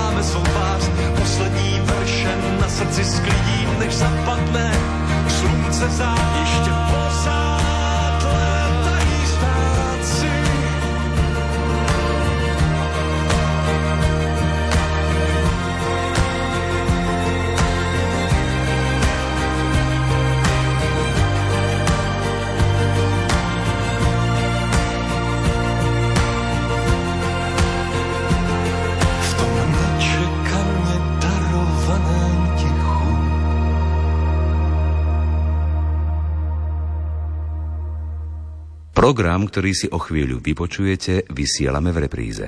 máme svou tvář, poslední verše na srdci sklidím, než zapadne slunce zář. Program, ktorý si o chvíľu vypočujete, vysielame v repríze.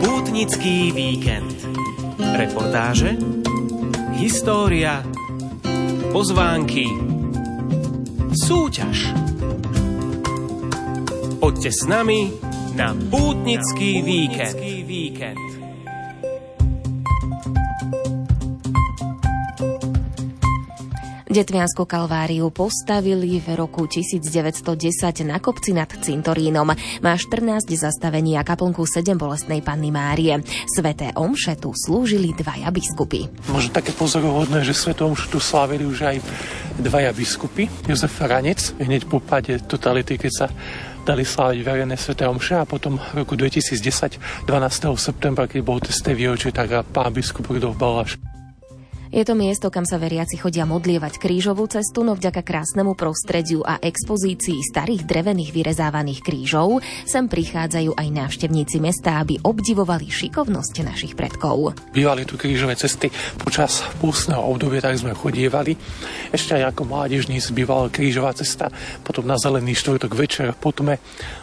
Pútnický víkend. Reportáže, história, pozvánky, súťaž. Poďte s nami na Pútnický víkend. Detviansku kalváriu postavili v roku 1910 na kopci nad cintorínom. Má 14 zastavení a kaplnku 7 bolestnej panny Márie. Sveté omše tu slúžili dvaja biskupy. Možno také pozorovodné, že svetom tu slávili už aj dvaja biskupy. Jozef Ranec, hneď po páde totality, keď sa dali sláviť verejné sveté omše a potom v roku 2010, 12. septembra, keď bol testé výročie, tak a pán biskup Rudolf Baláš Je to miesto, kam sa veriaci chodia modlievať krížovú cestu, no vďaka krásnemu prostrediu a expozícii starých drevených vyrezávaných krížov sem prichádzajú aj návštevníci mesta, aby obdivovali šikovnosť našich predkov. Bývali tu krížové cesty počas pústneho obdobia, tak sme chodievali. Ešte aj ako mládežní bývala krížová cesta, potom na zelený štvrtok večer po tme,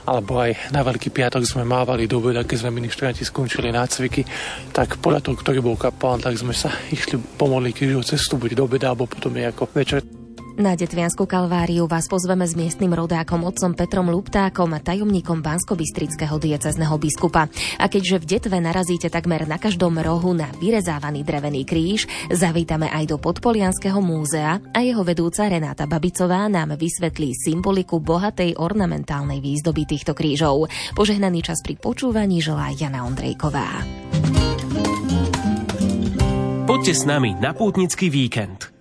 alebo aj na Veľký piatok sme mávali do obeda, keď sme ministranti skončili nácviky, tak podľa toho, ktorý bol kapelán, tak sme sa išli pomodliť krížovú cestu, buď do obeda, alebo potom je ako večer. Na Detviansku kalváriu vás pozveme s miestnym rodákom otcom Petrom Luptákom, tajomníkom Bansko-Bystrického diecezneho biskupa. A keďže v Detve narazíte takmer na každom rohu na vyrezávaný drevený kríž, zavítame aj do Podpolianského múzea a jeho vedúca Renáta Babicová nám vysvetlí symboliku bohatej ornamentálnej výzdoby týchto krížov. Požehnaný čas pri počúvaní želá Jana Ondrejková. Poďte s nami na Pútnický víkend.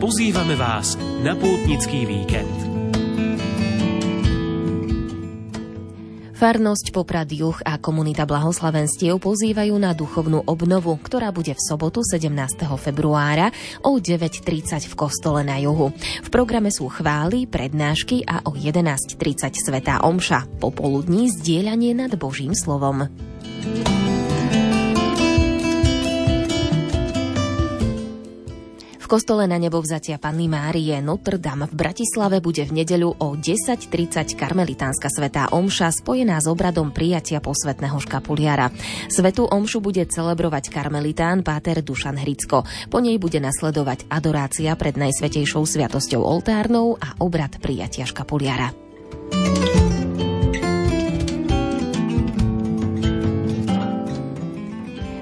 Pozývame vás na pútnický víkend. Farnosť Poprad Juh a komunita blahoslavenstiev pozývajú na duchovnú obnovu, ktorá bude v sobotu 17. februára o 9.30 v kostole na juhu. V programe sú chvály, prednášky a o 11.30 Svetá Omša. Popoludní zdieľanie nad Božím slovom. Kostole na nebo vzatia Panny Márie Notre Dame v Bratislave bude v nedeľu o 10.30 karmelitánska svetá omša spojená s obradom prijatia posvetného škapuliara. Svetú omšu bude celebrovať karmelitán Páter Dušan Hricko. Po nej bude nasledovať adorácia pred najsvetejšou sviatosťou oltárnou a obrad prijatia škapuliara.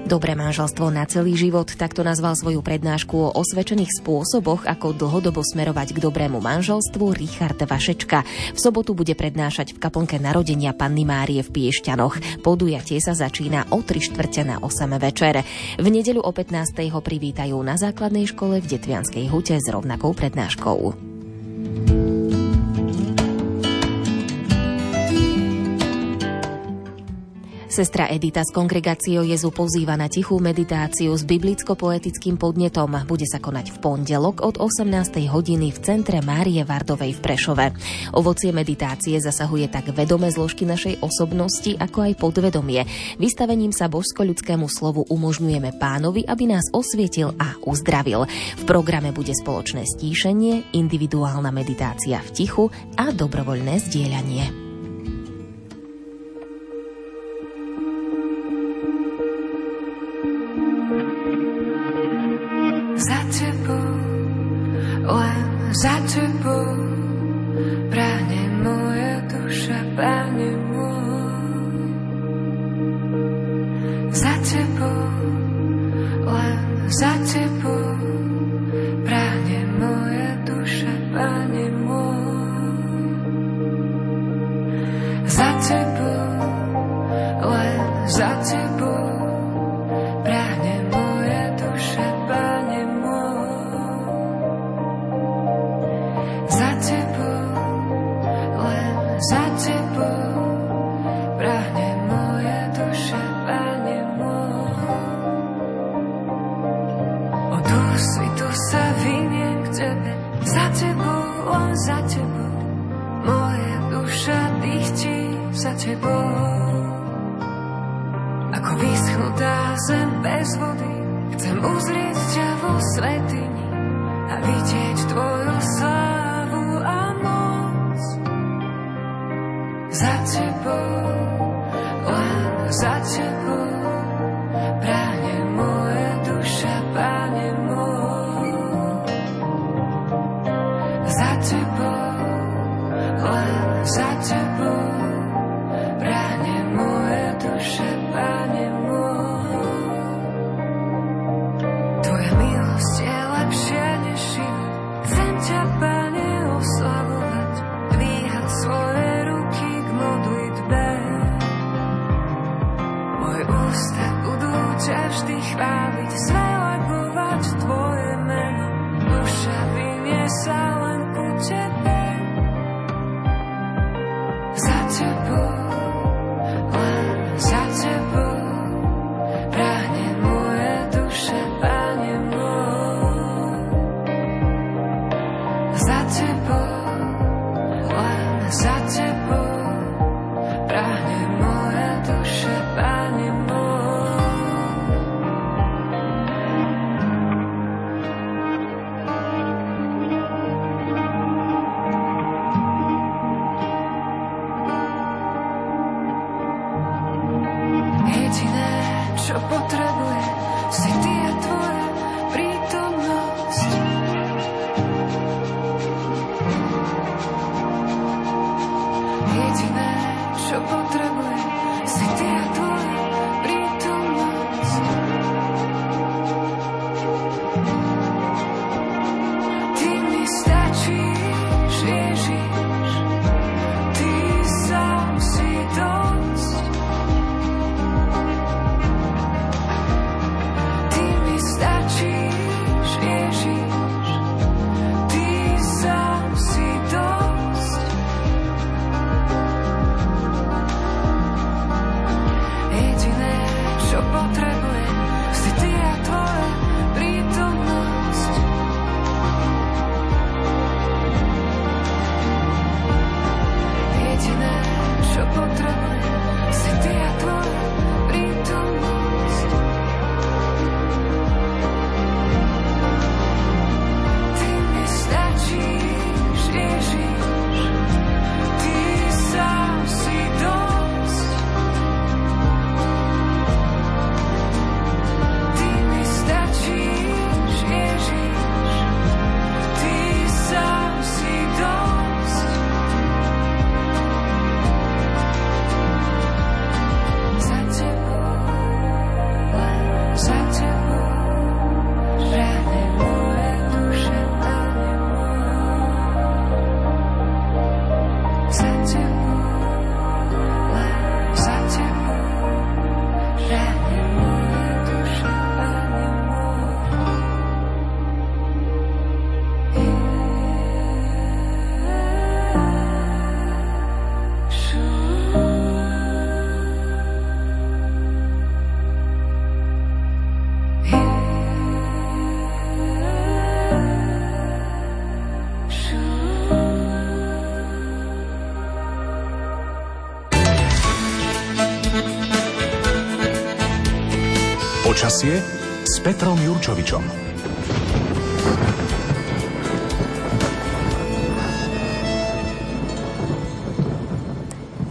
Dobré manželstvo na celý život, takto nazval svoju prednášku o osvedčených spôsoboch, ako dlhodobo smerovať k dobrému manželstvu Richard Vašečka. V sobotu bude prednášať v kaplnke narodenia Panny Márie v Piešťanoch. Podujatie sa začína o 3 štvrte na 8 večer. V nedeľu o 15. ho privítajú na základnej škole v Detvianskej hute s rovnakou prednáškou. Sestra Edita z kongregáciou Jezu pozýva na tichú meditáciu s biblicko-poetickým podnetom. Bude sa konať v pondelok od 18. hodiny v centre Márie Vardovej v Prešove. Ovocie meditácie zasahuje tak vedomé zložky našej osobnosti, ako aj podvedomie. Vystavením sa božsko-ľudskému slovu umožňujeme pánovi, aby nás osvietil a uzdravil. V programe bude spoločné stíšenie, individuálna meditácia v tichu a dobrovoľné zdieľanie. myself Počasie s Petrom Jurčovičom.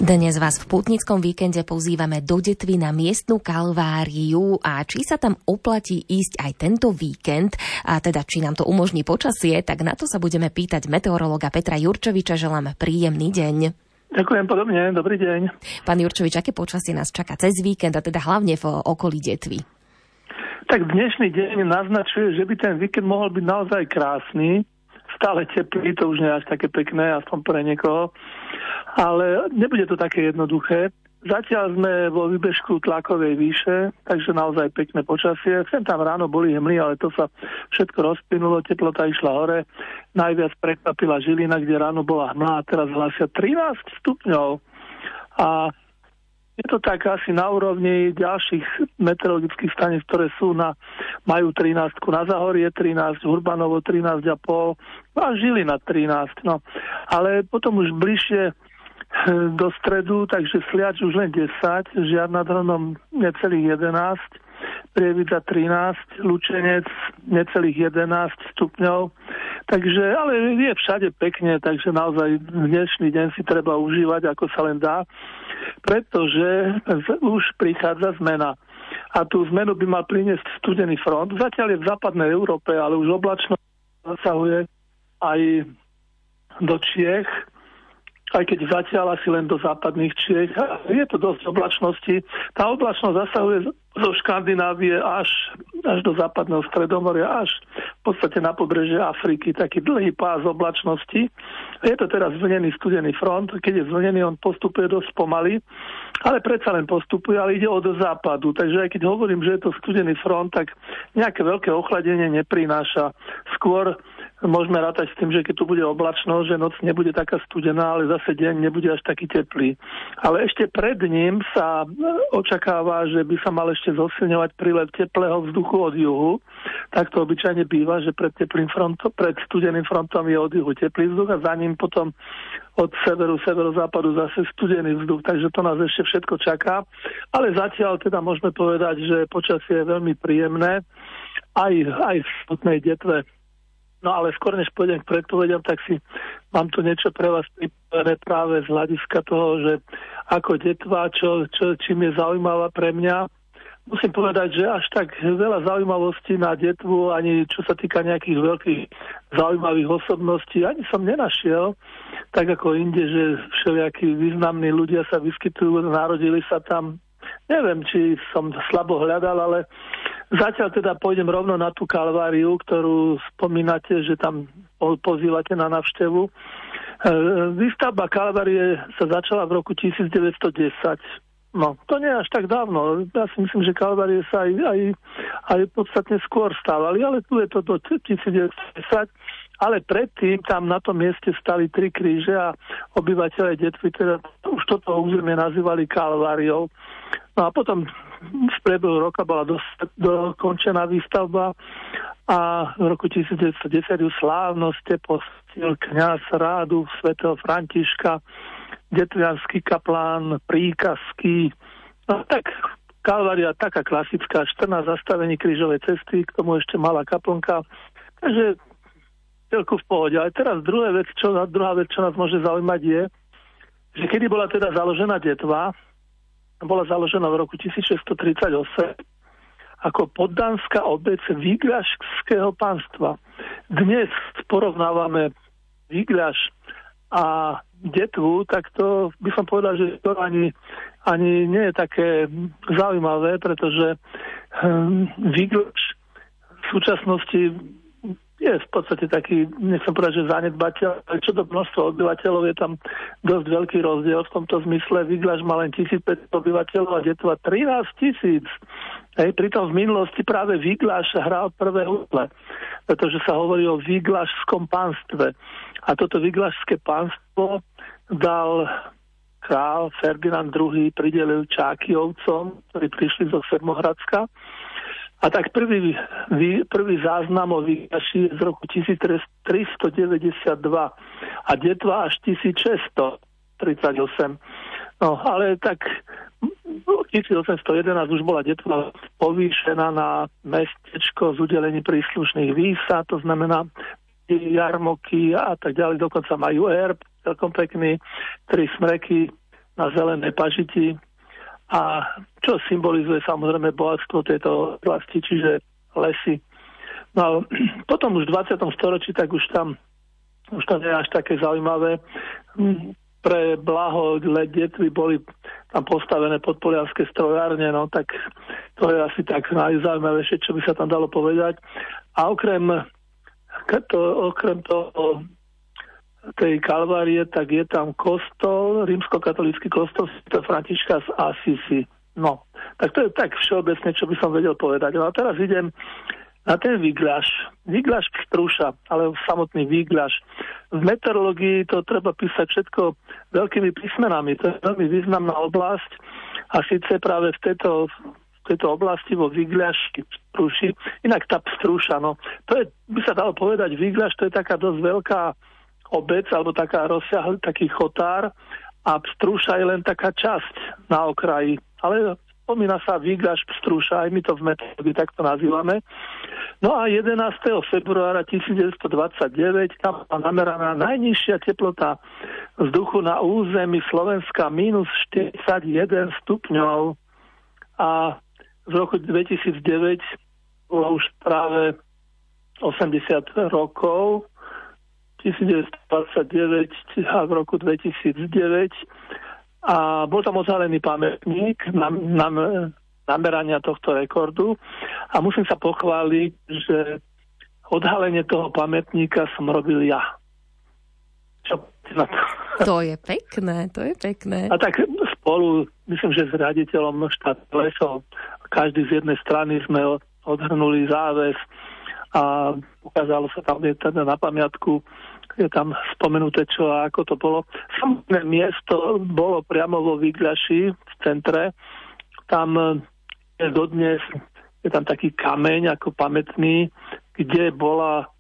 Dnes vás v pútnickom víkende pozývame do Detvy na miestnu kalváriu a či sa tam oplatí ísť aj tento víkend, a teda či nám to umožní počasie, tak na to sa budeme pýtať meteorologa Petra Jurčoviča. Želám príjemný deň. Ďakujem podobne, dobrý deň. Pán Jurčovič, aké počasie nás čaká cez víkend a teda hlavne v okolí Detvy? Tak dnešný deň naznačuje, že by ten víkend mohol byť naozaj krásny, stále teplý, to už nie je až také pekné, aspoň pre niekoho ale nebude to také jednoduché. Zatiaľ sme vo výbežku tlakovej výše, takže naozaj pekné počasie. Sem tam ráno boli hmly, ale to sa všetko rozplynulo, teplota išla hore. Najviac prekvapila Žilina, kde ráno bola hmla a teraz hlasia 13 stupňov. A je to tak asi na úrovni ďalších meteorologických staníc, ktoré sú na, majú 13, na Zahorie 13, Urbanovo 13,5 a Žilina 13. No. Ale potom už bližšie do stredu, takže Sliač už len 10, Žiar nad necelých 11, Prievidza 13, Lučenec necelých 11 stupňov. Takže, ale je všade pekne, takže naozaj dnešný deň si treba užívať, ako sa len dá, pretože už prichádza zmena. A tú zmenu by mal priniesť studený front. Zatiaľ je v západnej Európe, ale už oblačnosť zasahuje aj do Čiech aj keď zatiaľ asi len do západných Čiech. Je to dosť oblačnosti. Tá oblačnosť zasahuje zo Škandinávie až, až do západného stredomoria, až v podstate na pobreže Afriky, taký dlhý pás oblačnosti. Je to teraz zvlnený studený front, keď je zvlnený, on postupuje dosť pomaly, ale predsa len postupuje, ale ide od západu. Takže aj keď hovorím, že je to studený front, tak nejaké veľké ochladenie neprináša. Skôr môžeme rátať s tým, že keď tu bude oblačnosť, že noc nebude taká studená, ale zase deň nebude až taký teplý. Ale ešte pred ním sa očakáva, že by sa mal ešte zosilňovať prílev teplého vzduchu od juhu. Tak to obyčajne býva, že pred, teplým frontom, pred studeným frontom je od juhu teplý vzduch a za ním potom od severu, severozápadu zase studený vzduch, takže to nás ešte všetko čaká. Ale zatiaľ teda môžeme povedať, že počasie je veľmi príjemné aj, aj v smutnej detve No ale skôr než pôjdem k predpovediam, tak si mám tu niečo pre vás pripravené práve z hľadiska toho, že ako detva, čo, čo, čím je zaujímavá pre mňa. Musím povedať, že až tak veľa zaujímavostí na detvu, ani čo sa týka nejakých veľkých zaujímavých osobností, ani som nenašiel, tak ako inde, že všelijakí významní ľudia sa vyskytujú, narodili sa tam. Neviem, či som slabo hľadal, ale Zatiaľ teda pôjdem rovno na tú kalváriu, ktorú spomínate, že tam pozývate na navštevu. E, výstavba kalvárie sa začala v roku 1910. No, to nie až tak dávno. Ja si myslím, že kalvárie sa aj, aj, aj podstatne skôr stávali, ale tu je to do 1910. Ale predtým tam na tom mieste stali tri kríže a obyvateľe Detvy teda už toto územie nazývali kalváriou. No a potom v priebehu roka bola dokončená výstavba a v roku 1910 ju slávnosti postil kniaz rádu svätého Františka, detvianský kaplán, príkazky. No tak Kalvária taká klasická, 14 zastavení krížovej cesty, k tomu ešte malá kaplnka. Takže celku v pohode. Ale teraz druhá vec, čo, druhá vec, čo nás môže zaujímať je, že kedy bola teda založená detva, bola založená v roku 1638 ako poddánska obec Vigľašského pánstva. Dnes porovnávame Vigľaš a Detvu, tak to by som povedal, že to ani, ani nie je také zaujímavé, pretože hm, Vigľaš v súčasnosti je v podstate taký, nechcem povedať, že zanedbateľ, ale čo do množstva obyvateľov je tam dosť veľký rozdiel v tomto zmysle. Viglaš má len 1500 obyvateľov a Detva 13 tisíc. Hej, pritom v minulosti práve Viglaš hral prvé útle, pretože sa hovorí o Viglašskom pánstve. A toto Viglašské pánstvo dal král Ferdinand II pridelil Čákyovcom, ktorí prišli zo Sermohradska a tak prvý, prvý záznam o je z roku 1392 a Detva až 1638. No, ale tak 1811 už bola detva povýšená na mestečko s udelením príslušných vísa, to znamená jarmoky a tak ďalej, dokonca majú erb, celkom pekný, tri smreky na zelené pažiti a čo symbolizuje samozrejme bohatstvo tejto oblasti, čiže lesy. No a potom už v 20. storočí tak už tam už to nie je až také zaujímavé pre blaho detvy boli tam postavené podpolianské strojárne, no tak to je asi tak najzaujímavejšie, čo by sa tam dalo povedať. A okrem, to, okrem toho tej kalvárie, tak je tam kostol, rímskokatolický kostol to Františka z Asisi. No, tak to je tak všeobecne, čo by som vedel povedať. No a teraz idem na ten výgľaš. Výgľaš strúša, ale samotný výgľaš. V meteorológii to treba písať všetko veľkými písmenami. To je veľmi významná oblasť a síce práve v tejto, tejto oblasti vo výgľašky strúši. Inak tá strúša, no to je, by sa dalo povedať, výgľaš to je taká dosť veľká obec alebo taká rozsiahlý taký chotár a strúša je len taká časť na okraji. Ale spomína sa výgaž pstrúša, aj my to v metódy takto nazývame. No a 11. februára 1929 tam bola nameraná najnižšia teplota vzduchu na území Slovenska minus 41 stupňov a v roku 2009 bolo už práve 80 rokov 1929 a v roku 2009 a bol tam odhalený pamätník na, na, namerania tohto rekordu a musím sa pochváliť, že odhalenie toho pamätníka som robil ja. Čo na to? To je pekné, to je pekné. A tak spolu, myslím, že s riaditeľom štát lesov, každý z jednej strany sme odhrnuli záves a ukázalo sa tam teda na pamiatku je tam spomenuté, čo a ako to bolo. Samotné miesto bolo priamo vo Výgľaši v centre. Tam je dodnes je tam taký kameň ako pamätný, kde bola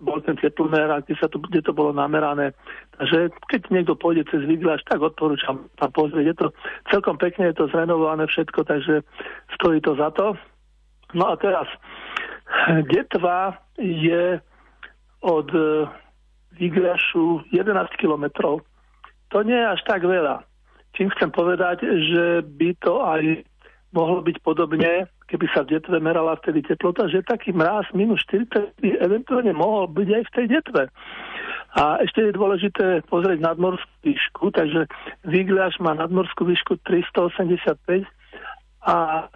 bol ten teplomer kde, sa to, kde to bolo namerané. Takže keď niekto pôjde cez Viglaš, tak odporúčam tam pozrieť. Je to celkom pekne, je to zrenovované všetko, takže stojí to za to. No a teraz, Detva je od Vigrašu 11 kilometrov. To nie je až tak veľa. Čím chcem povedať, že by to aj mohlo byť podobne, keby sa v detve merala vtedy teplota, že taký mráz minus 40 eventuálne mohol byť aj v tej detve. A ešte je dôležité pozrieť nadmorskú výšku, takže Vigľaš má nadmorskú výšku 385 a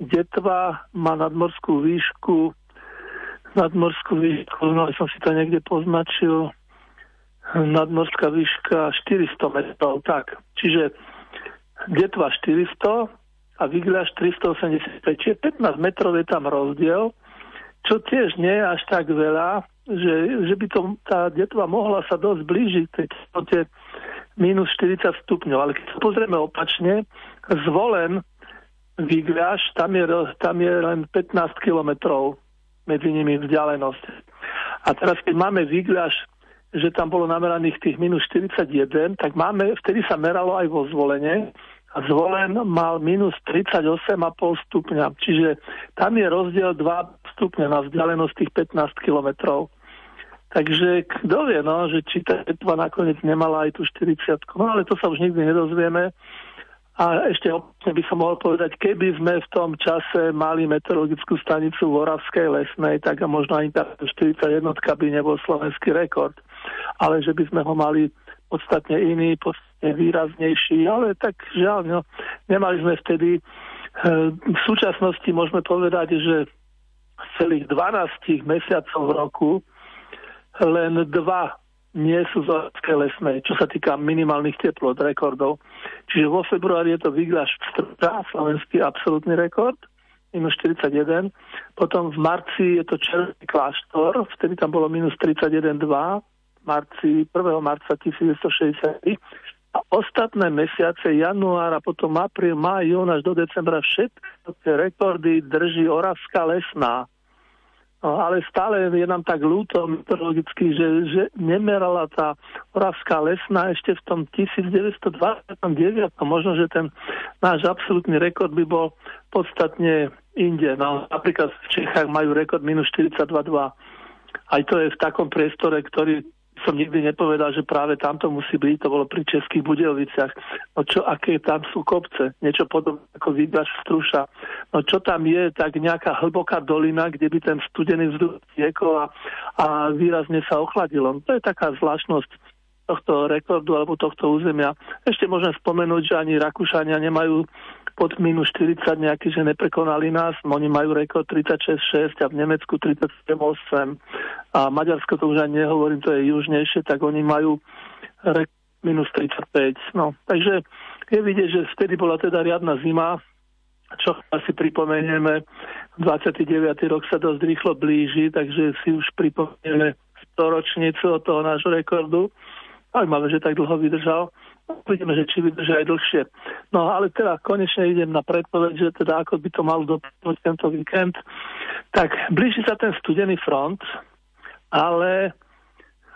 Detva má nadmorskú výšku nadmorskú výšku, no som si to niekde poznačil, nadmorská výška 400 metrov, tak. Čiže Detva 400 a Vigľaš 385, čiže 15 metrov je tam rozdiel, čo tiež nie je až tak veľa, že, že by to, tá Detva mohla sa dosť blížiť tej teplote minus 40 stupňov. Ale keď sa pozrieme opačne, zvolen Vigľaš, tam je, tam je len 15 kilometrov medzi nimi vzdialenosť. A teraz, keď máme výgľaž, že tam bolo nameraných tých minus 41, tak máme, vtedy sa meralo aj vo zvolenie a zvolen mal minus 38,5 stupňa. Čiže tam je rozdiel 2 stupňa na vzdialenosť tých 15 kilometrov. Takže kto vie, no, že či tá nakoniec nemala aj tú 40 no ale to sa už nikdy nedozvieme. A ešte by som mohol povedať, keby sme v tom čase mali meteorologickú stanicu v Oravskej lesnej, tak možno ani tá 41 by nebol slovenský rekord. Ale že by sme ho mali podstatne iný, podstatne výraznejší, ale tak žiaľ, no, nemali sme vtedy. E, v súčasnosti môžeme povedať, že z celých 12 mesiacov v roku len dva nie sú zorské lesné, čo sa týka minimálnych teplot, rekordov. Čiže vo februári je to Viglaš Strta, slovenský absolútny rekord, minus 41. Potom v marci je to Červený kláštor, vtedy tam bolo minus 31,2, marci, 1. marca 1963. A ostatné mesiace, január a potom apríl, maj, jún až do decembra, všetky rekordy drží Oravská lesná. No, ale stále je nám tak ľúto meteorologicky, že, že nemerala tá Oravská lesná ešte v tom 1929. Možno, že ten náš absolútny rekord by bol podstatne inde. No, napríklad v Čechách majú rekord minus 42,2. Aj to je v takom priestore, ktorý som nikdy nepovedal, že práve tamto musí byť, to bolo pri Českých Budejoviciach. No čo, aké tam sú kopce, niečo podobné ako Výgaš Struša. No čo tam je, tak nejaká hlboká dolina, kde by ten studený vzduch tiekol a, a výrazne sa ochladilo. To je taká zvláštnosť tohto rekordu alebo tohto územia. Ešte môžem spomenúť, že ani Rakúšania nemajú pod minus 40 nejaký, že neprekonali nás. Oni majú rekord 36,6 a v Nemecku 37,8 a Maďarsko to už ani nehovorím, to je južnejšie, tak oni majú rekord minus 35. No, takže je vidieť, že vtedy bola teda riadna zima, čo asi pripomenieme, 29. rok sa dosť rýchlo blíži, takže si už pripomenieme storočnicu od toho nášho rekordu. Zaujímavé, že tak dlho vydržal. Uvidíme, že či vydržia aj dlhšie. No ale teda konečne idem na predpoveď, že teda ako by to malo dopadnúť tento víkend. Tak blíži sa ten studený front, ale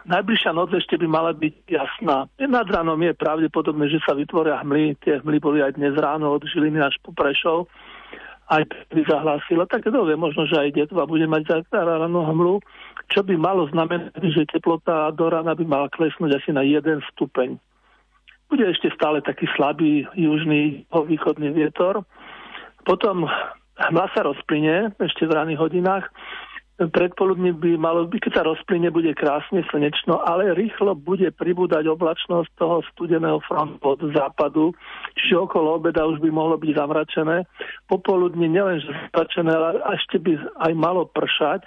najbližšia noc ešte by mala byť jasná. Nad ránom je pravdepodobné, že sa vytvoria hmly. Tie hmly boli aj dnes ráno od Žiliny až po Prešov. Aj by zahlásila. Tak to vie, možno, že aj detva bude mať ráno hmlu, čo by malo znamenať, že teplota do rána by mala klesnúť asi na 1 stupeň bude ešte stále taký slabý južný východný vietor. Potom hmla sa rozplyne ešte v ranných hodinách. Predpoludní by malo byť, keď sa rozplyne, bude krásne slnečno, ale rýchlo bude pribúdať oblačnosť toho studeného frontu od západu, čiže okolo obeda už by mohlo byť zamračené. Popoludní nielen, že zamračené, ale ešte by aj malo pršať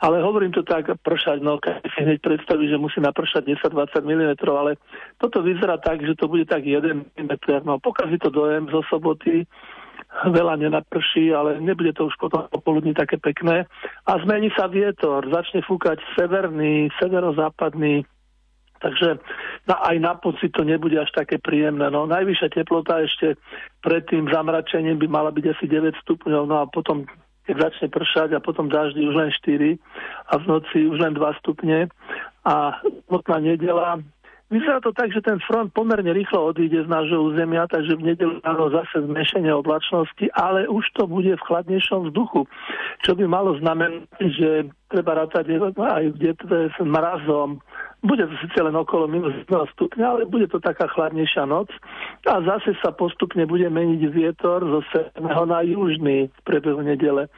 ale hovorím to tak, pršať, no keď si hneď predstaví, že musí napršať 10-20 mm, ale toto vyzerá tak, že to bude tak 1 mm. No pokazí to dojem zo soboty, veľa nenaprší, ale nebude to už potom popoludní také pekné. A zmení sa vietor, začne fúkať severný, severozápadný, Takže na, aj na pocit to nebude až také príjemné. No, najvyššia teplota ešte pred tým zamračením by mala byť asi 9 stupňov, no a potom keď začne pršať a potom daždi už len 4 a v noci už len 2 stupne a notná nedela Vyzerá to tak, že ten front pomerne rýchlo odíde z nášho územia, takže v nedelu ráno zase zmešenie oblačnosti, ale už to bude v chladnejšom vzduchu, čo by malo znamenať, že treba rátať aj v detve s mrazom. Bude to síce len okolo minus 1 stupňa, ale bude to taká chladnejšia noc a zase sa postupne bude meniť vietor zo severného na južný v priebehu nedele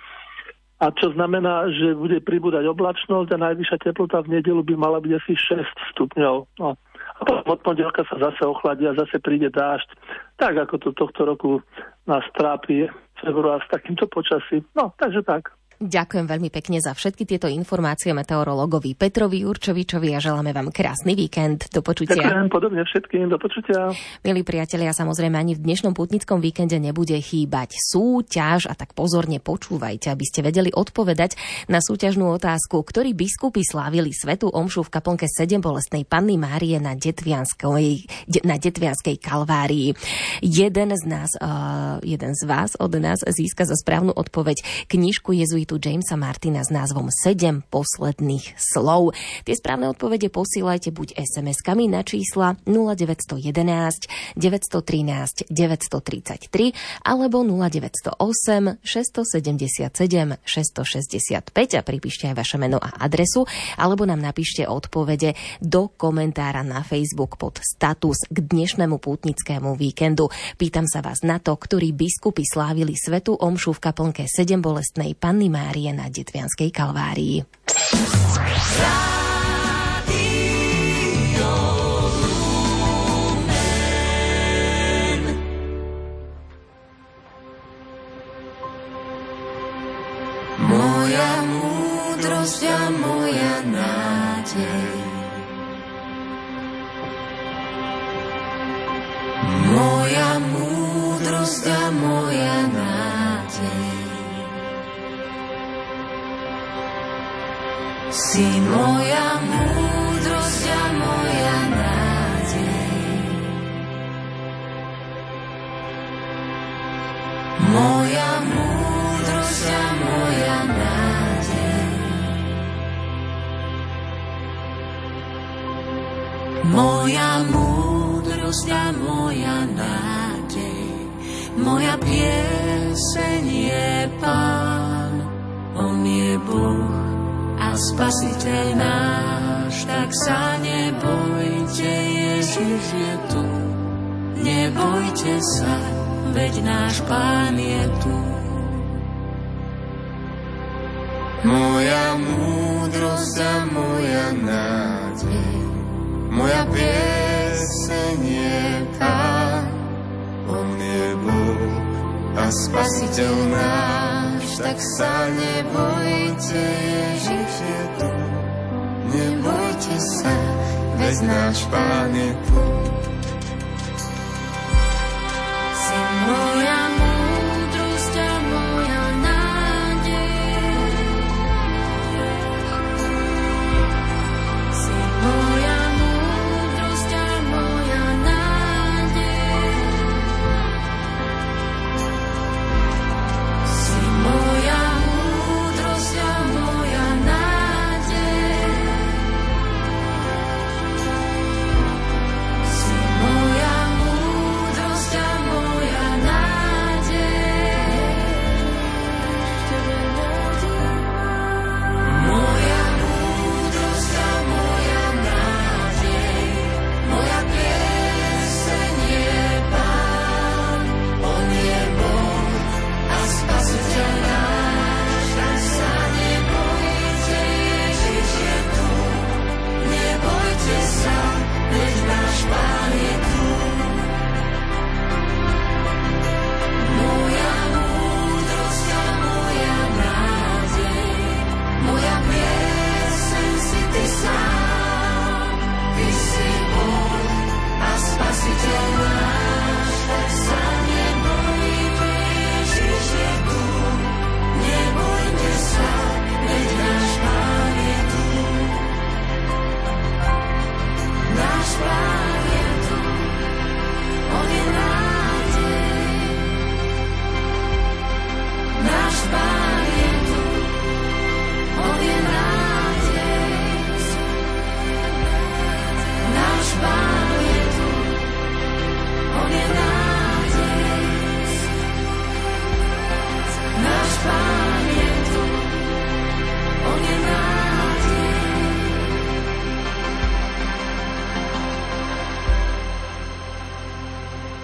a čo znamená, že bude pribúdať oblačnosť a najvyššia teplota v nedelu by mala byť asi 6 stupňov. No, a potom od pondelka sa zase ochladí a zase príde dážď. Tak ako to tohto roku nás trápi február s takýmto počasím. No, takže tak. Ďakujem veľmi pekne za všetky tieto informácie meteorologovi Petrovi Určovičovi a želáme vám krásny víkend. Do počutia. Ďakujem podobne všetkým. Do počutia. Milí priatelia, samozrejme ani v dnešnom putnickom víkende nebude chýbať súťaž a tak pozorne počúvajte, aby ste vedeli odpovedať na súťažnú otázku, ktorý biskupy slávili svetu omšu v kaplnke 7 bolestnej Panny Márie na Detvianskej, na Detvianskej kalvárii. Jeden z nás, uh, jeden z vás od nás získa za správnu odpoveď knižku jezuitu jezuitu Jamesa Martina s názvom 7 posledných slov. Tie správne odpovede posílajte buď SMS-kami na čísla 0911 913 933 alebo 0908 677 665 a pripíšte aj vaše meno a adresu alebo nám napíšte odpovede do komentára na Facebook pod status k dnešnému pútnickému víkendu. Pýtam sa vás na to, ktorí biskupy slávili svetu omšu v kaplnke 7 bolestnej Panny Márie na Detvianskej kalvárii. Moja múdrosť a moja nádej. Si moja múdrosť a moja nádej. Moja múdrosť a moja nádej. Moja múdrosť a moja nádej. Moja pieseň je Pán, On je Boh. Spasiteľ náš, tak sa nebojte, Ježiš je tu. Nebojte sa, veď náš Pán je tu. Moja múdrosť a moja nádej, moja pieseň je Pán. On je Boh a Spasiteľ náš, tak sa nebojte, Ježiš je tu. Nebojte sa, veď náš Pán je tu. Si moja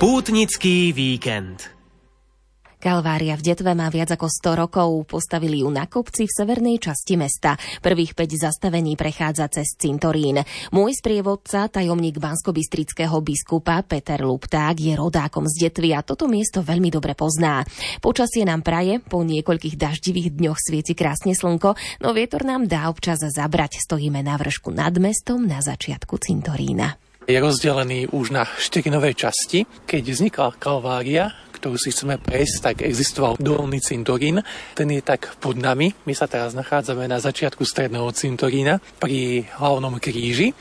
Pútnický víkend. Kalvária v Detve má viac ako 100 rokov. Postavili ju na kopci v severnej časti mesta. Prvých 5 zastavení prechádza cez cintorín. Môj sprievodca, tajomník banskobistrického biskupa Peter Lupták, je rodákom z Detvy a toto miesto veľmi dobre pozná. Počasie nám praje, po niekoľkých daždivých dňoch svieti krásne slnko, no vietor nám dá občas zabrať. Stojíme na vršku nad mestom na začiatku cintorína je rozdelený už na štyri nové časti. Keď vznikla Kalvária, ktorú si chceme prejsť, tak existoval dolný cintorín. Ten je tak pod nami. My sa teraz nachádzame na začiatku stredného cintorína pri hlavnom kríži.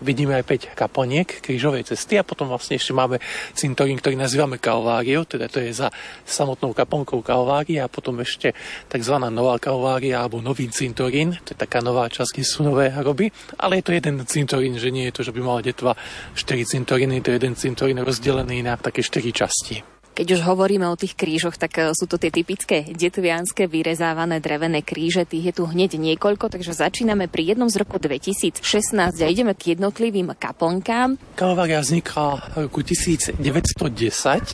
Vidíme aj 5 kaponiek krížovej cesty a potom vlastne ešte máme cintorín, ktorý nazývame Kalváriou, teda to je za samotnou kaponkou Kalvária a potom ešte tzv. nová Kalvária alebo nový cintorín, to je taká nová časť, kde sú nové hroby, ale je to jeden cintorín, že nie je to, že by mala detva 4 cintoríny, to je jeden cintorín rozdelený na také 4 časti. Keď už hovoríme o tých krížoch, tak e, sú to tie typické detvianské vyrezávané drevené kríže. Tých je tu hneď niekoľko, takže začíname pri jednom z roku 2016 a ideme k jednotlivým kaplnkám. Kalvária vznikla roku 1910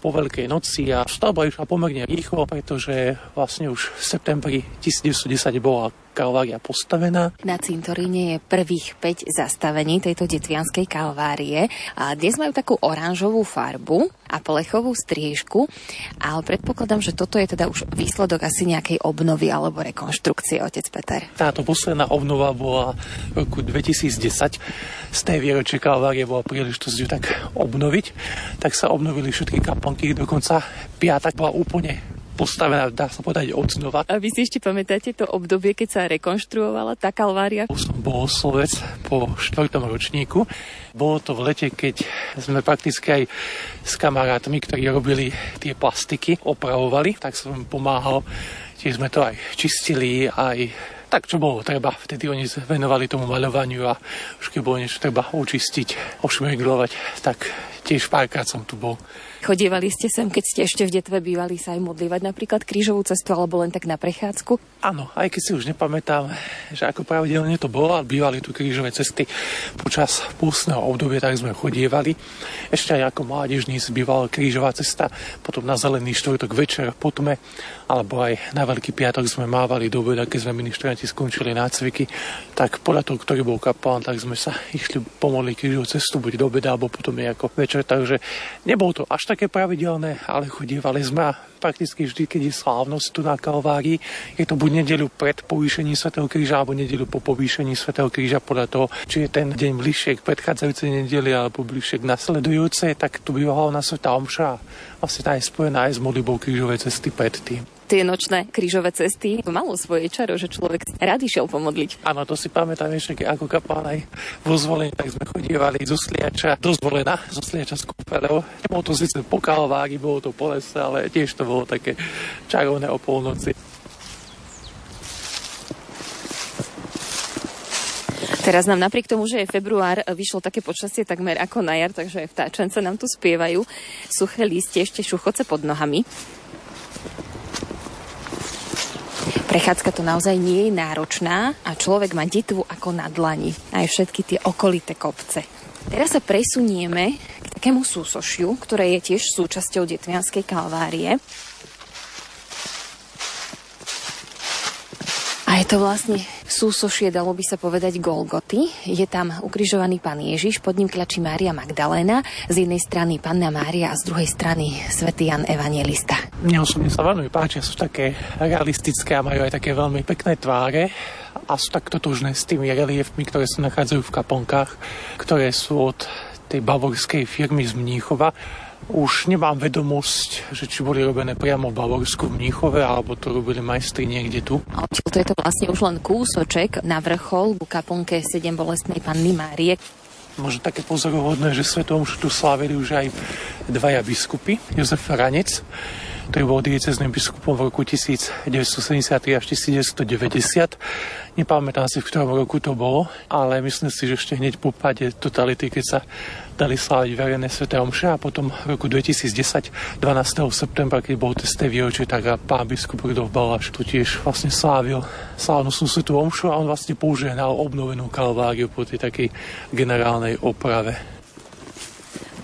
po Veľkej noci a stavba išla pomerne rýchlo, pretože vlastne už v septembri 1910 bola Kalvária postavená. Na cintoríne je prvých 5 zastavení tejto detvianskej kalvárie. A dnes majú takú oranžovú farbu a plechovú striežku, ale predpokladám, že toto je teda už výsledok asi nejakej obnovy alebo rekonštrukcie, otec Peter. Táto posledná obnova bola v roku 2010. Z tej výročie Kalvárie bola príležitosť ju tak obnoviť, tak sa obnovili všetky kaplnky, dokonca piatak bola úplne postavená, dá sa povedať, od znova. A vy si ešte pamätáte to obdobie, keď sa rekonštruovala tá kalvária? Som bol slovec po štvrtom ročníku. Bolo to v lete, keď sme prakticky aj s kamarátmi, ktorí robili tie plastiky, opravovali, tak som pomáhal. Tiež sme to aj čistili, aj tak čo bolo treba. Vtedy oni sa venovali tomu maľovaniu a už keď bolo niečo treba učistiť, ošmeglovať, tak tiež párkrát som tu bol. Chodievali ste sem, keď ste ešte v detve bývali sa aj modlívať napríklad krížovú cestu alebo len tak na prechádzku? Áno, aj keď si už nepamätám, že ako pravidelne to bolo, ale bývali tu krížové cesty počas pústneho obdobia, tak sme chodievali. Ešte aj ako mládežní bývala krížová cesta, potom na zelený štvrtok večer po tme, alebo aj na Veľký piatok sme mávali do obeda, keď sme ministranti skončili nácviky, tak podľa toho, ktorý bol kapelán, tak sme sa išli pomodliť krížovú cestu, buď do obeda, alebo potom ako večer, takže nebolo to až také pravidelné, ale chodievali sme a prakticky vždy, keď je slávnosť tu na Kalvárii, je to buď nedeľu pred povýšením Svetého kríža alebo nedeľu po povýšení Svetého kríža podľa toho, či je ten deň bližšie k predchádzajúcej nedeli alebo bližšie k nasledujúcej, tak tu bývala na Sveta Omša. Vlastne tá je spojená aj s modlibou krížovej cesty predtým tie nočné krížové cesty malo svoje čaro, že človek rád išiel pomodliť. Áno, to si pamätám ešte, ako kapán aj vo zvolení, tak sme chodievali zo Sliača do zvolena, zo Sliača z kúpeľov. Nebolo to síce po Kalvári, bolo to po lese, ale tiež to bolo také čarovné o polnoci. Teraz nám napriek tomu, že je február, vyšlo také počasie takmer ako na jar, takže aj vtáčence nám tu spievajú. Suché lístie, ešte šuchoce pod nohami. Prechádzka to naozaj nie je náročná a človek má detvu ako na dlani. Aj všetky tie okolité kopce. Teraz sa presunieme k takému súsošiu, ktoré je tiež súčasťou Detvianskej kalvárie. Je to vlastne súsošie, dalo by sa povedať, Golgoty. Je tam ukrižovaný pán Ježiš, pod ním tlačí Mária Magdaléna, z jednej strany panna Mária a z druhej strany svätý Jan Evangelista. Mne osobne sa veľmi páčia, sú také realistické a majú aj také veľmi pekné tváre a sú tak totožné s tými reliefmi, ktoré sa nachádzajú v kaponkách, ktoré sú od tej bavorskej firmy z Mníchova už nemám vedomosť, že či boli robené priamo v Bavorsku v Mníchove, alebo to robili majstri niekde tu. To je to vlastne už len kúsoček na vrchol ku kaponke 7 bolestnej panny Márie. Možno také pozorovodné, že svetom už tu slávili už aj dvaja biskupy, Jozef Ranec, ktorý bol diecezným biskupom v roku 1973 až 1990 Nepamätám si, v ktorom roku to bolo, ale myslím si, že ešte hneď po páde totality, keď sa dali sláviť verejné sveté omše a potom v roku 2010, 12. septembra, keď bol testé výročie, tak pán biskup Rudolf Baláš tu tiež vlastne slávil slávnostnú svetú omšu a on vlastne požehnal obnovenú kalváriu po tej takej generálnej oprave.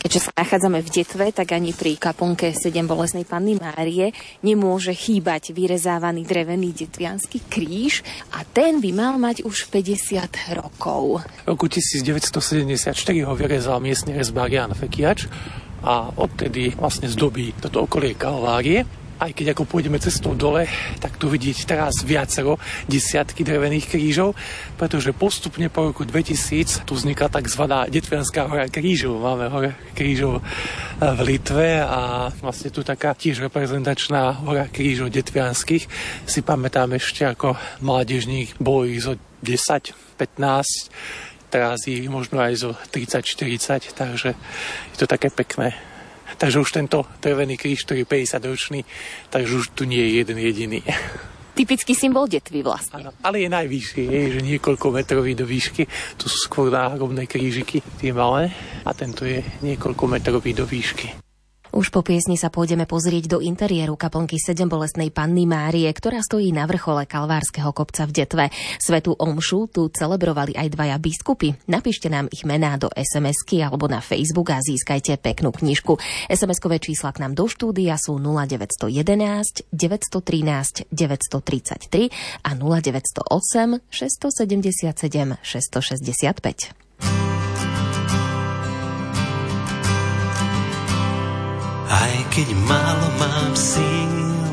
Keďže sa nachádzame v detve, tak ani pri kaponke 7 bolesnej panny Márie nemôže chýbať vyrezávaný drevený detvianský kríž a ten by mal mať už 50 rokov. V roku 1974 ho vyrezal miestny rezbár Jan Fekiač a odtedy vlastne zdobí toto okolie Kalvárie aj keď ako pôjdeme cestou dole, tak tu vidieť teraz viacero desiatky drevených krížov, pretože postupne po roku 2000 tu vznikla tzv. Detvianská hora krížov. Máme hora krížov e, v Litve a vlastne tu taká tiež reprezentačná hora krížov detvianských. Si pamätám ešte ako mládežník, bolo ich zo 10, 15, teraz ich možno aj zo 30-40, takže je to také pekné. Takže už tento drevený kríž, ktorý je 50 ročný, takže už tu nie je jeden jediný. Typický symbol detvy vlastne. Ano, ale je najvyšší, je, že niekoľko metrový do výšky. Tu sú skôr náhrobné krížiky, tie malé. A tento je niekoľko metrový do výšky. Už po piesni sa pôjdeme pozrieť do interiéru kaplnky 7 bolestnej panny Márie, ktorá stojí na vrchole Kalvárskeho kopca v Detve. Svetu Omšu tu celebrovali aj dvaja biskupy. Napíšte nám ich mená do SMS-ky alebo na Facebook a získajte peknú knižku. SMS-kové čísla k nám do štúdia sú 0911 913 933 a 0908 677 665. Aj keď málo mám síl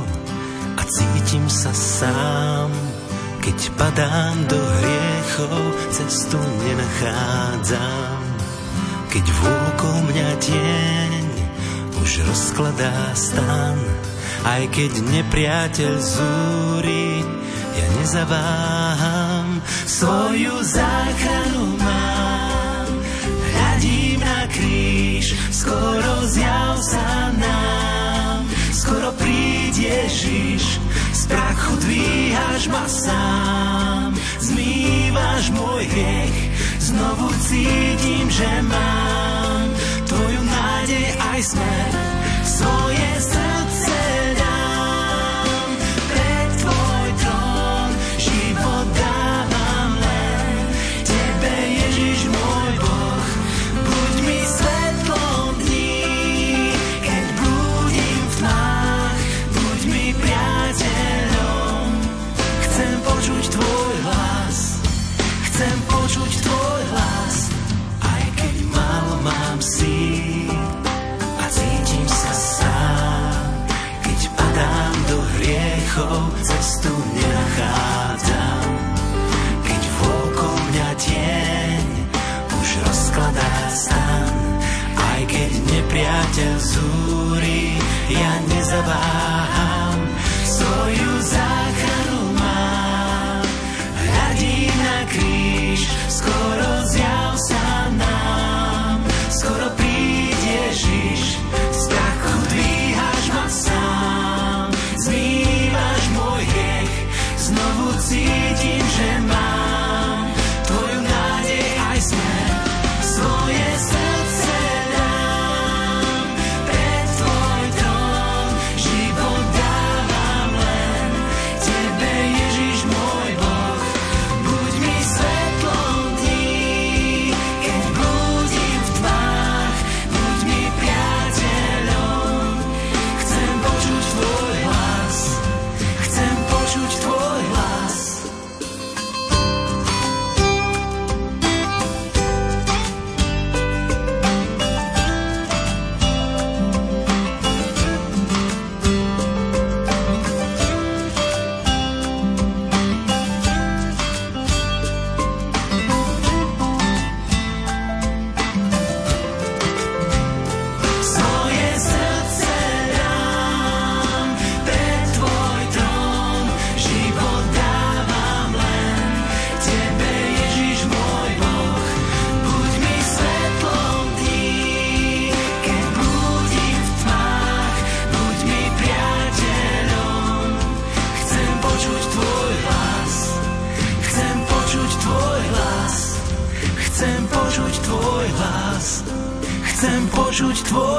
a cítim sa sám, keď padám do hriechov, cestu nenachádzam. Keď vôkol mňa tieň už rozkladá stan, aj keď nepriateľ zúri, ja nezaváham, svoju záchranu mám, skoro zjav sa nám, skoro príď Ježiš, z prachu dvíhaš ma sám, zmývaš môj hriech, znovu cítim, že mám tvoju nádej aj smer, svoje srdce. Nepriateľ zúri, ja nezaváham.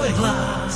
regla.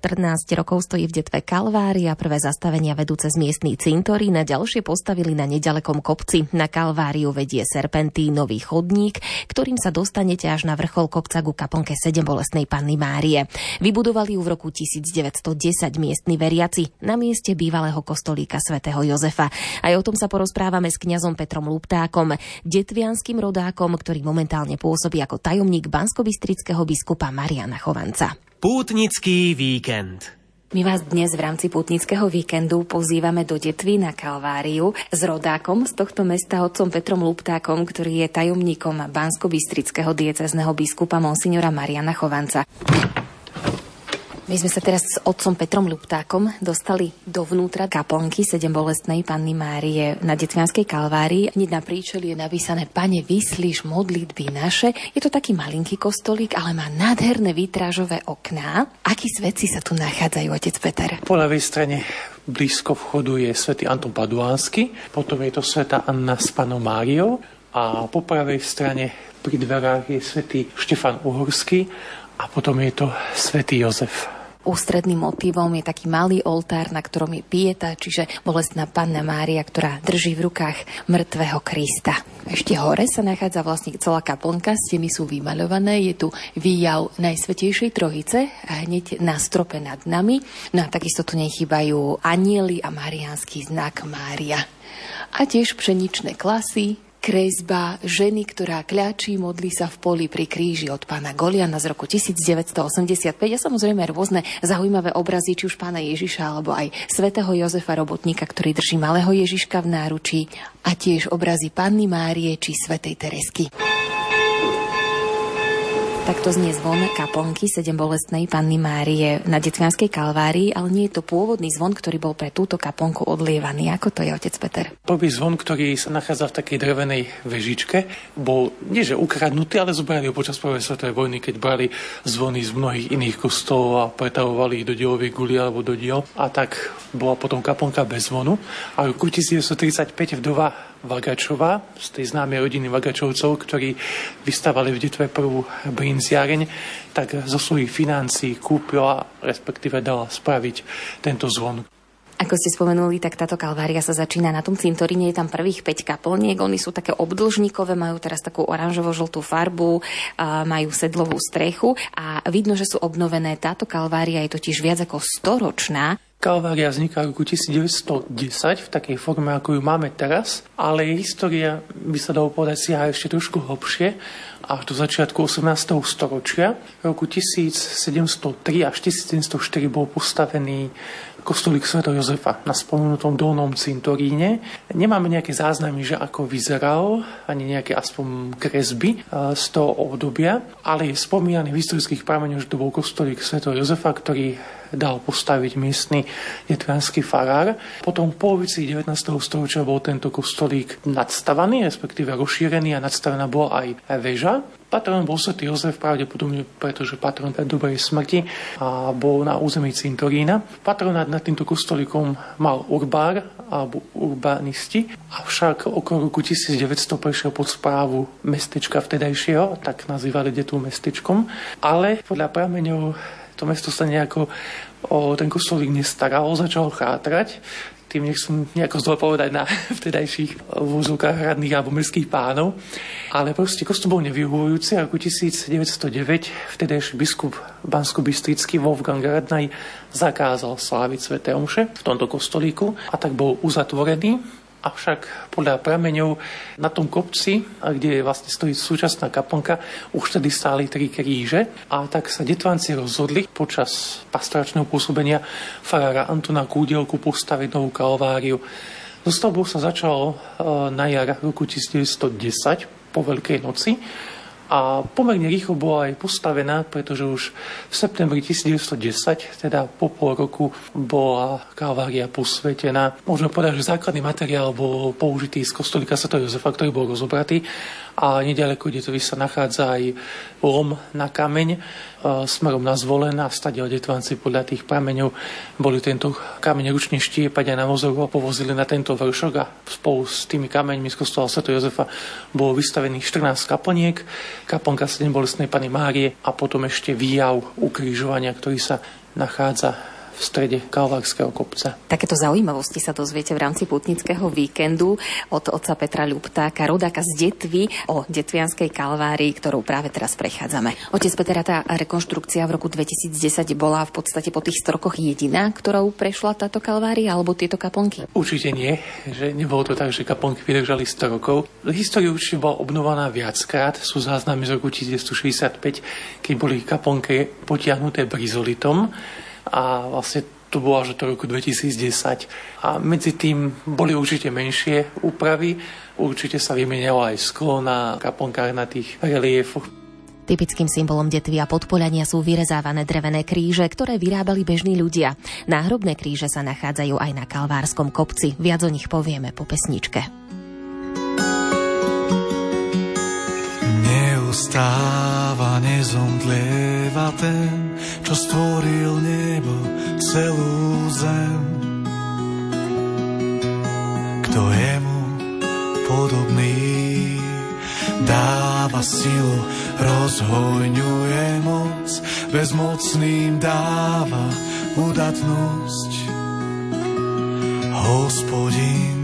114 rokov stojí v detve Kalvária, prvé zastavenia vedúce z miestný cintorín a ďalšie postavili na nedalekom kopci. Na Kalváriu vedie serpentínový chodník, ktorým sa dostanete až na vrchol kopca ku kaponke 7 bolestnej panny Márie. Vybudovali ju v roku 1910 miestni veriaci na mieste bývalého kostolíka svätého Jozefa. Aj o tom sa porozprávame s kňazom Petrom Luptákom, detvianským rodákom, ktorý momentálne pôsobí ako tajomník banskobistrického biskupa Mariana Chovanca. Pútnický víkend. My vás dnes v rámci putnického víkendu pozývame do Detvy na Kalváriu s rodákom z tohto mesta, otcom Petrom Luptákom, ktorý je tajomníkom bansko-bystrického diecezneho biskupa monsignora Mariana Chovanca. My sme sa teraz s otcom Petrom Luptákom dostali dovnútra kaplnky sedem bolestnej Panny Márie na Detvianskej Kalvárii. Hneď na príčeli je napísané Pane, vyslíš modlitby naše. Je to taký malinký kostolík, ale má nádherné vitrážové okná. Akí svetci sa tu nachádzajú, otec Peter? Po ľavej strane blízko vchodu je svätý Anton Paduánsky, potom je to svätá Anna s panou Máriou a po pravej strane pri dverách je svätý Štefan Uhorský a potom je to svätý Jozef. Ústredným motívom je taký malý oltár, na ktorom je pieta, čiže bolestná panna Mária, ktorá drží v rukách mŕtvého Krista. Ešte hore sa nachádza vlastne celá kaplnka, steny sú vymaľované, je tu výjav Najsvetejšej Trojice a hneď na strope nad nami. No a takisto tu nechýbajú anieli a mariánsky znak Mária. A tiež pšeničné klasy, kresba ženy, ktorá kľačí, modlí sa v poli pri kríži od pána Goliana z roku 1985 a samozrejme rôzne zaujímavé obrazy, či už pána Ježiša alebo aj svätého Jozefa Robotníka, ktorý drží malého Ježiška v náručí a tiež obrazy panny Márie či svätej Teresky. Takto znie zvon kaplnky sedem bolestnej Panny Márie na Detvianskej kalvárii, ale nie je to pôvodný zvon, ktorý bol pre túto kaplnku odlievaný. Ako to je, otec Peter? Prvý zvon, ktorý sa nachádza v takej drevenej vežičke, bol nie že ukradnutý, ale zobrali ho počas prvej svetovej vojny, keď brali zvony z mnohých iných kostolov a pretavovali ich do dielovej guli alebo do diel. A tak bola potom kaplnka bez zvonu. A v roku 1935 vdova Vagačová, z tej známej rodiny Vagačovcov, ktorí vystavali v Detve prvú brinziareň, tak zo svojich financií kúpila, respektíve dala spraviť tento zvon. Ako ste spomenuli, tak táto kalvária sa začína na tom cintoríne, je tam prvých 5 kaplniek, oni sú také obdlžníkové, majú teraz takú oranžovo-žltú farbu, majú sedlovú strechu a vidno, že sú obnovené. Táto kalvária je totiž viac ako storočná. Kalvária vzniká v roku 1910 v takej forme, ako ju máme teraz, ale jej história by sa dalo povedať siaha ešte trošku hlbšie až do začiatku 18. storočia. V roku 1703 až 1704 bol postavený kostolík Sv. Jozefa na spomenutom dolnom cintoríne. Nemáme nejaké záznamy, že ako vyzeral, ani nejaké aspoň kresby eh, z toho obdobia, ale je spomínaný v historických prameňoch, že to bol kostolík Sv. Jozefa, ktorý dal postaviť miestny detvianský farár. Potom v polovici 19. storočia bol tento kostolík nadstavaný, respektíve rozšírený a nadstavená bola aj väža. Patron bol svätý Jozef pravdepodobne, pretože patron dobrej smrti a bol na území Cintorína. Patronát nad týmto kostolíkom mal urbár alebo urbanisti, avšak okolo roku 1900 prešiel pod správu mestečka vtedajšieho, tak nazývali detu mestečkom, ale podľa prameňov to mesto sa nejako o ten kostolík nestaralo, začalo chátrať. Tým nechcem nejako zle povedať na vtedajších vôzovkách hradných alebo mestských pánov. Ale proste kostol bol nevyhovujúci a roku 1909 vtedajší biskup Bansko-Bystrický Wolfgang Radnaj zakázal sláviť Sv. Omše v tomto kostolíku a tak bol uzatvorený Avšak podľa prameňov na tom kopci, kde vlastne stojí súčasná kaplnka, už tedy stáli tri kríže a tak sa detvanci rozhodli počas pastoračného pôsobenia farára Antona Kúdielku postaviť novú kalváriu. So sa začalo e, na jar roku 1910 po Veľkej noci a pomerne rýchlo bola aj postavená, pretože už v septembri 1910, teda po pol roku, bola kalvária posvetená. Môžeme povedať, že základný materiál bol použitý z kostolíka Sv. Jozefa, ktorý bol rozobratý a nedaleko, kde to sa nachádza aj lom na kameň smerom na zvolen a stadia detvanci podľa tých prameňov boli tento kameň ručne štiepať a na vozoru povozili na tento vršok a spolu s tými kameňmi z kostola Sv. Jozefa bolo vystavených 14 kaplniek, kaplnka 7 bolestnej Pany Márie a potom ešte výjav ukrižovania, ktorý sa nachádza v strede Kalvárskeho kopca. Takéto zaujímavosti sa dozviete v rámci putnického víkendu od otca Petra Ľuptáka, rodáka z Detvy o Detvianskej kalvárii, ktorou práve teraz prechádzame. Otec Petra, tá rekonštrukcia v roku 2010 bola v podstate po tých 100 rokoch jediná, ktorou prešla táto kalvária alebo tieto kaplnky? Určite nie, že nebolo to tak, že kaplnky vydržali 100 rokov. História určite bola obnovaná viackrát, sú záznamy z roku 1965, keď boli kaplnky potiahnuté brizolitom a vlastne to bolo až do roku 2010. A medzi tým boli určite menšie úpravy, určite sa vymenilo aj sklo na kaplnkách na tých reliefoch. Typickým symbolom detvy a podpolania sú vyrezávané drevené kríže, ktoré vyrábali bežní ľudia. Náhrobné kríže sa nachádzajú aj na Kalvárskom kopci. Viac o nich povieme po pesničke. Neustáva, nezomdlieva ten, čo stvoril nebo celú zem. Kto je mu podobný, dáva silu, rozhojňuje moc, bezmocným dáva udatnosť. Hospodin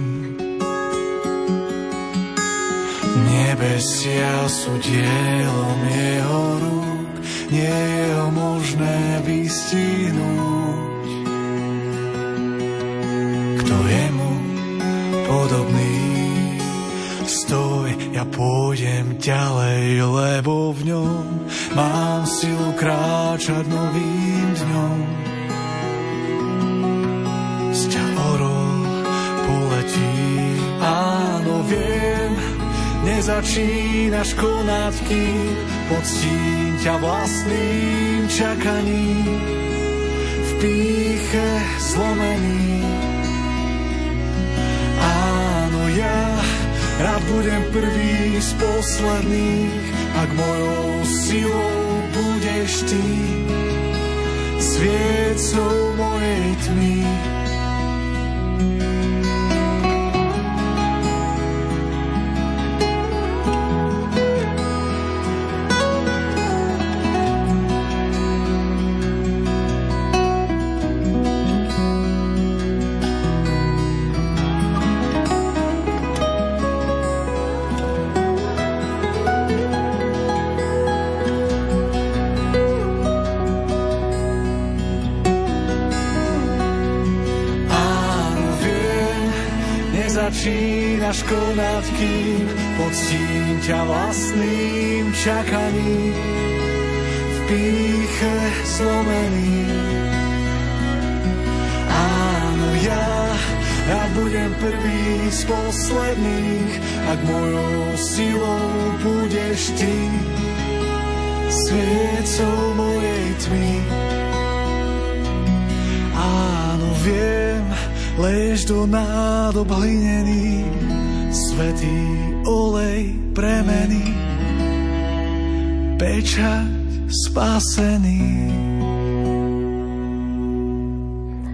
Nebesia sú dielom jeho rúk, nie je ho možné vystihnúť. Kto je mu podobný, stoj, ja pôjdem ďalej, lebo v ňom mám silu kráčať novým dňom. Z ťa orol poletí, áno, viem, nezačínaš konať, kým poctím ťa vlastným čakaním v píche zlomený. Áno, ja rád budem prvý z posledných, ak mojou silou budeš ty sviecou mojej tmy. Ťa vlastným čakaním v píche zlomený. Áno, ja, ja budem prvý z posledných, ak mojou silou budeš ty sviecou mojej tmy. Áno, viem, lež do nádob hlinený, svetý olej premeny, pečať spasený.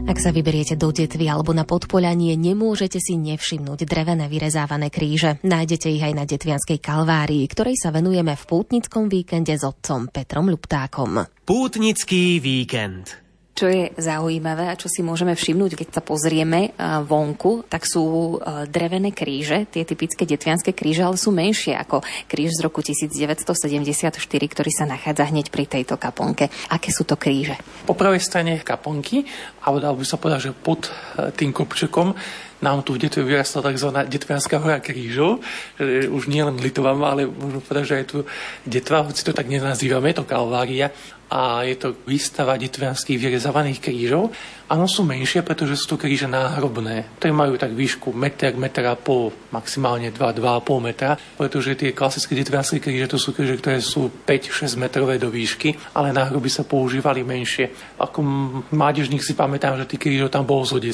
Ak sa vyberiete do detvy alebo na podpoľanie, nemôžete si nevšimnúť drevené vyrezávané kríže. Nájdete ich aj na Detvianskej kalvárii, ktorej sa venujeme v pútnickom víkende s otcom Petrom Luptákom. Pútnický víkend. Čo je zaujímavé a čo si môžeme všimnúť, keď sa pozrieme a, vonku, tak sú a, drevené kríže, tie typické detvianské kríže, ale sú menšie ako kríž z roku 1974, ktorý sa nachádza hneď pri tejto kaponke. Aké sú to kríže? Po pravej strane kaponky, alebo by sa povedať, že pod e, tým kopčekom nám tu v Detve vyrastla tzv. Detvianská hora krížov, že už nie len Litovama, ale môžeme povedať, že aj tu Detva, hoci to tak nenazývame, je to Kalvária, a je to výstava detvianských vyrezávaných krížov. Áno, sú menšie, pretože sú to kríže náhrobné, ktoré majú tak výšku meter, meter a pol, maximálne 2, 2,5 metra, pretože tie klasické detvianské kríže to sú kríže, ktoré sú 5-6 metrové do výšky, ale náhroby sa používali menšie. Ako mládežník si pamätám, že tých krížov tam bolo zo 10.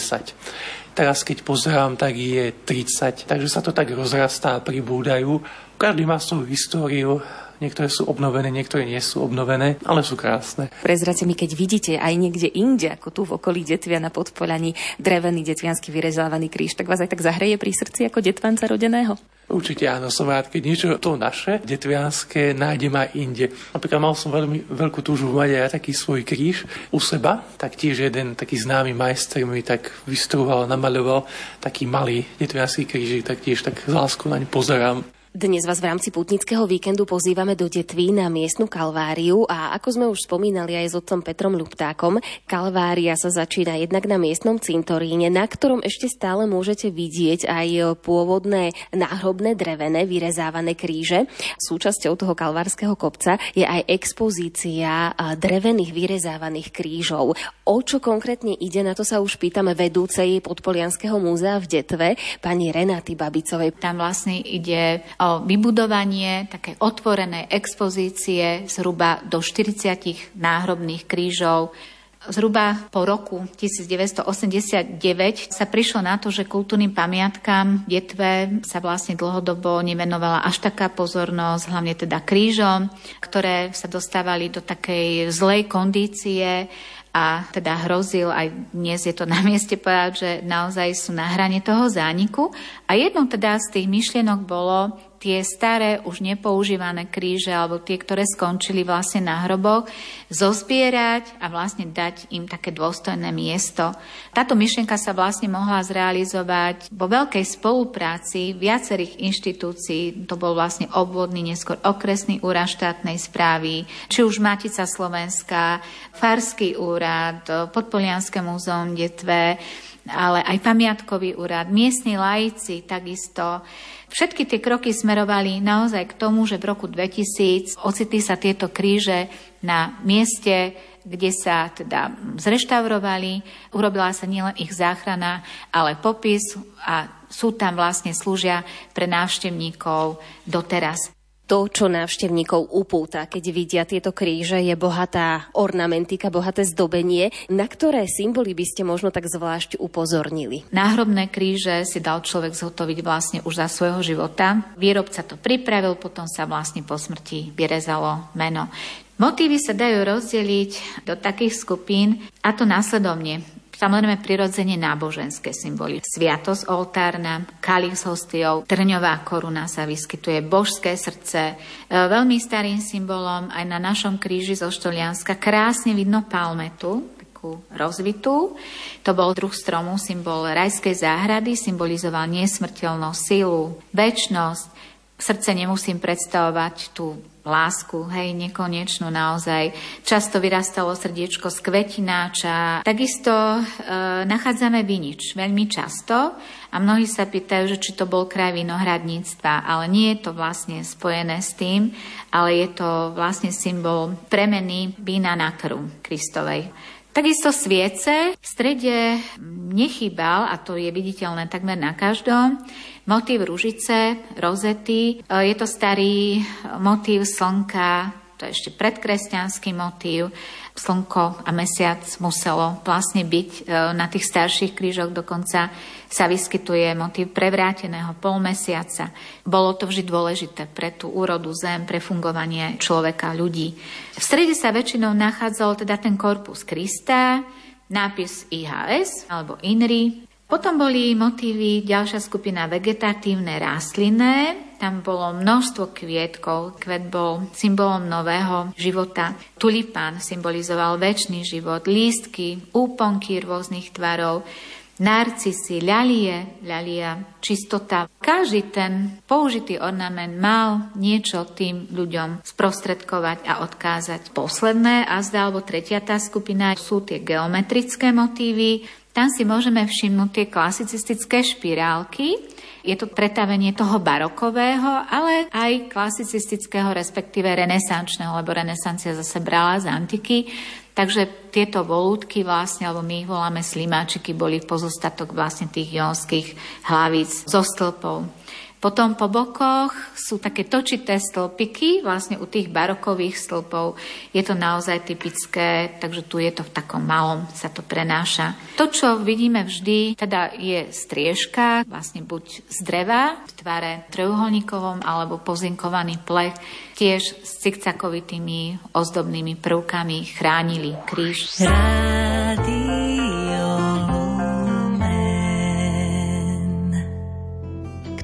Teraz, keď pozerám, tak je 30, takže sa to tak rozrastá a pribúdajú. Každý má svoju históriu, Niektoré sú obnovené, niektoré nie sú obnovené, ale sú krásne. Prezrate mi, keď vidíte aj niekde inde, ako tu v okolí Detvia na Podpolaní, drevený detviansky vyrezávaný kríž, tak vás aj tak zahreje pri srdci ako detvanca rodeného? Určite áno, som rád, keď niečo to naše, detvianské, nájdem aj inde. Napríklad mal som veľmi veľkú túžu mať aj taký svoj kríž u seba, tak tiež jeden taký známy majster mi tak vystruhal, namaľoval taký malý detvianský kríž, tak tiež tak z lásku naň pozerám. Dnes vás v rámci putnického víkendu pozývame do Detví na miestnu kalváriu a ako sme už spomínali aj s otcom Petrom Ľuptákom, kalvária sa začína jednak na miestnom cintoríne, na ktorom ešte stále môžete vidieť aj pôvodné náhrobné drevené vyrezávané kríže. Súčasťou toho kalvárskeho kopca je aj expozícia drevených vyrezávaných krížov. O čo konkrétne ide, na to sa už pýtame vedúcej Podpolianského múzea v Detve, pani Renáty Babicovej. Tam vlastne ide o vybudovanie také otvorenej expozície zhruba do 40 náhrobných krížov. Zhruba po roku 1989 sa prišlo na to, že kultúrnym pamiatkám Detve sa vlastne dlhodobo nevenovala až taká pozornosť, hlavne teda krížom, ktoré sa dostávali do takej zlej kondície a teda hrozil, aj dnes je to na mieste povedať, že naozaj sú na hrane toho zániku. A jednou teda z tých myšlienok bolo tie staré, už nepoužívané kríže, alebo tie, ktoré skončili vlastne na hroboch, zozbierať a vlastne dať im také dôstojné miesto. Táto myšlienka sa vlastne mohla zrealizovať vo veľkej spolupráci viacerých inštitúcií. To bol vlastne obvodný, neskôr okresný úrad štátnej správy, či už Matica Slovenská, Farský úrad, Podpolianské múzeum Detve, ale aj pamiatkový úrad, miestni laici takisto. Všetky tie kroky smerovali naozaj k tomu, že v roku 2000 ocitli sa tieto kríže na mieste, kde sa teda zreštaurovali. Urobila sa nielen ich záchrana, ale popis a sú tam vlastne slúžia pre návštevníkov doteraz to, čo návštevníkov upúta, keď vidia tieto kríže, je bohatá ornamentika, bohaté zdobenie. Na ktoré symboly by ste možno tak zvlášť upozornili? Náhrobné kríže si dal človek zhotoviť vlastne už za svojho života. Výrobca to pripravil, potom sa vlastne po smrti vyrezalo meno. Motívy sa dajú rozdeliť do takých skupín, a to následovne. Samozrejme prirodzene náboženské symboly. Sviatosť oltárna, kalich s hostiou, trňová koruna sa vyskytuje, božské srdce. E, veľmi starým symbolom aj na našom kríži zo Štolianska krásne vidno palmetu, takú rozvitú. To bol druh stromu, symbol rajskej záhrady, symbolizoval nesmrteľnosť, silu, väčnosť. V srdce nemusím predstavovať tú lásku, hej, nekonečnú naozaj. Často vyrastalo srdiečko z kvetináča. Takisto e, nachádzame vinič veľmi často a mnohí sa pýtajú, že či to bol kraj vinohradníctva, ale nie je to vlastne spojené s tým, ale je to vlastne symbol premeny vína na krv Kristovej. Takisto sviece v strede nechýbal, a to je viditeľné takmer na každom, motív ružice, rozety. E, je to starý motív slnka, to je ešte predkresťanský motív. Slnko a mesiac muselo vlastne byť e, na tých starších krížoch, dokonca sa vyskytuje motív prevráteného polmesiaca. Bolo to vždy dôležité pre tú úrodu zem, pre fungovanie človeka, ľudí. V strede sa väčšinou nachádzal teda ten korpus Krista, nápis IHS alebo INRI, potom boli motívy, ďalšia skupina vegetatívne rastlinné, tam bolo množstvo kvietkov. Kvet bol symbolom nového života. Tulipán symbolizoval väčší život, lístky, úponky rôznych tvarov, narcisy, ľalie, ľalia, čistota. Každý ten použitý ornament mal niečo tým ľuďom sprostredkovať a odkázať. Posledné a zdá, alebo tretia tá skupina sú tie geometrické motívy, tam si môžeme všimnúť tie klasicistické špirálky. Je to pretavenie toho barokového, ale aj klasicistického, respektíve renesančného, lebo renesancia zase brala z antiky. Takže tieto volúdky vlastne, alebo my ich voláme slimáčiky, boli pozostatok vlastne tých jonských hlavíc zo stĺpov. Potom po bokoch sú také točité stĺpiky, vlastne u tých barokových stĺpov je to naozaj typické, takže tu je to v takom malom, sa to prenáša. To, čo vidíme vždy, teda je striežka, vlastne buď z dreva, v tvare trojuholníkovom, alebo pozinkovaný plech, tiež s cikcakovitými ozdobnými prvkami chránili kríž. Radio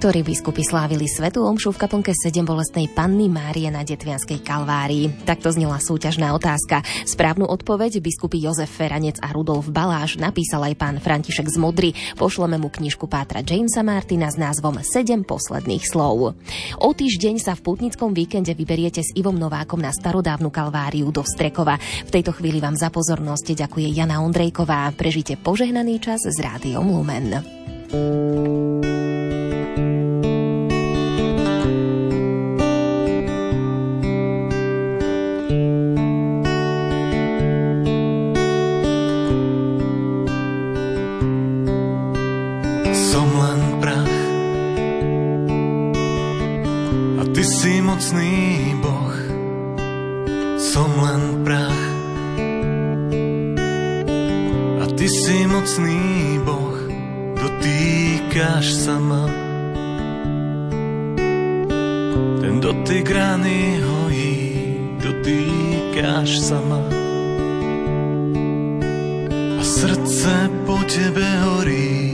ktorí biskupy slávili Svetu Omšu v kaplnke 7 bolestnej Panny Márie na Detvianskej Kalvárii. Takto znela súťažná otázka. Správnu odpoveď biskupy Jozef Feranec a Rudolf Baláš napísal aj pán František z Modry. Pošleme mu knižku Pátra Jamesa Martina s názvom 7 posledných slov. O týždeň sa v putnickom víkende vyberiete s Ivom Novákom na starodávnu Kalváriu do Strekova. V tejto chvíli vám za pozornosť ďakuje Jana Ondrejková. Prežite požehnaný čas s Rádiom Lumen. Som si mocný Boh. Som len prach a ty si mocný Boh. Dotýkaš sa ma. Ten dotyk rány hojí, dotýkaš sa ma. A srdce po tebe horí.